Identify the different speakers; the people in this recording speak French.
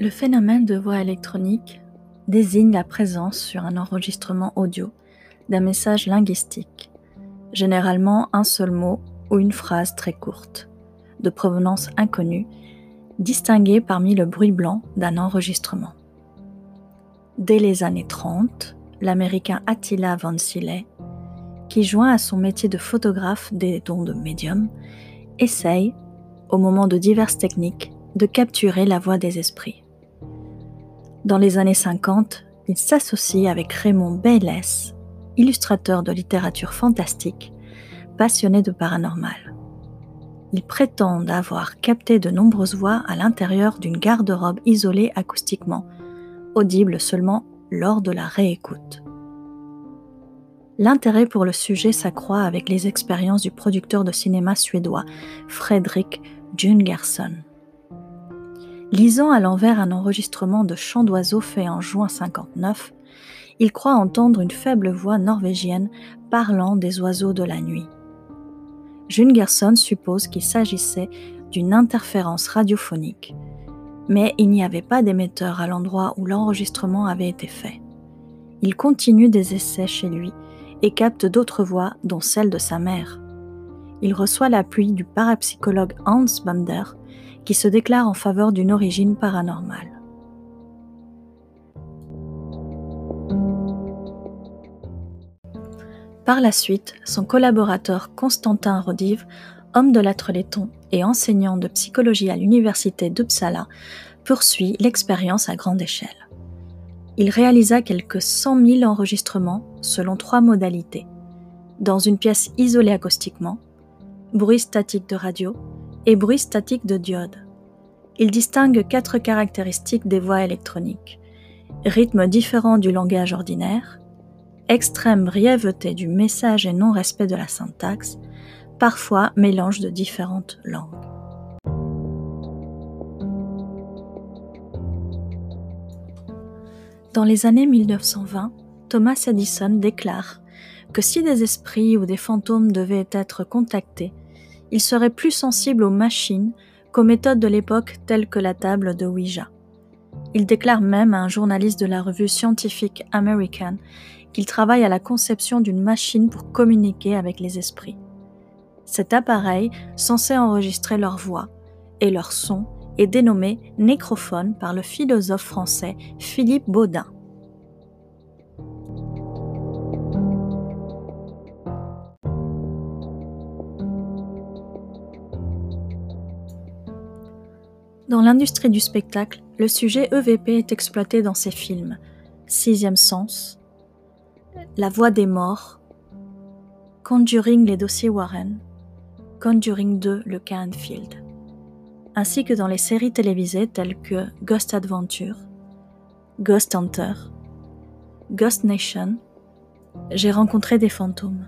Speaker 1: Le phénomène de voix électronique désigne la présence sur un enregistrement audio d'un message linguistique, généralement un seul mot ou une phrase très courte, de provenance inconnue, distinguée parmi le bruit blanc d'un enregistrement. Dès les années 30, l'américain Attila Van Sille, qui joint à son métier de photographe des dons de médium, essaye, au moment de diverses techniques, de capturer la voix des esprits. Dans les années 50, il s'associe avec Raymond Bayless, illustrateur de littérature fantastique, passionné de paranormal. Ils prétendent avoir capté de nombreuses voix à l'intérieur d'une garde-robe isolée acoustiquement, audible seulement lors de la réécoute. L'intérêt pour le sujet s'accroît avec les expériences du producteur de cinéma suédois Fredrik Jungersson. Lisant à l'envers un enregistrement de chant d'oiseaux fait en juin 59, il croit entendre une faible voix norvégienne parlant des oiseaux de la nuit. Jungerson suppose qu'il s'agissait d'une interférence radiophonique, mais il n'y avait pas d'émetteur à l'endroit où l'enregistrement avait été fait. Il continue des essais chez lui et capte d'autres voix, dont celle de sa mère. Il reçoit l'appui du parapsychologue Hans Bander, qui se déclare en faveur d'une origine paranormale. Par la suite, son collaborateur Constantin Rodiv, homme de lettres letton et enseignant de psychologie à l'université d'Uppsala, poursuit l'expérience à grande échelle. Il réalisa quelques 100 000 enregistrements selon trois modalités. Dans une pièce isolée acoustiquement, bruit statique de radio, et bruit statique de diode. Il distingue quatre caractéristiques des voix électroniques. Rythme différent du langage ordinaire, extrême brièveté du message et non-respect de la syntaxe, parfois mélange de différentes langues. Dans les années 1920, Thomas Edison déclare que si des esprits ou des fantômes devaient être contactés, il serait plus sensible aux machines qu'aux méthodes de l'époque telles que la table de Ouija. Il déclare même à un journaliste de la revue scientifique American qu'il travaille à la conception d'une machine pour communiquer avec les esprits. Cet appareil, censé enregistrer leur voix et leur son, est dénommé nécrophone par le philosophe français Philippe Baudin. Dans l'industrie du spectacle, le sujet EVP est exploité dans ses films Sixième Sens, La Voix des Morts, Conjuring les dossiers Warren, Conjuring 2 le cas Anfield, ainsi que dans les séries télévisées telles que Ghost Adventure, Ghost Hunter, Ghost Nation, J'ai rencontré des fantômes.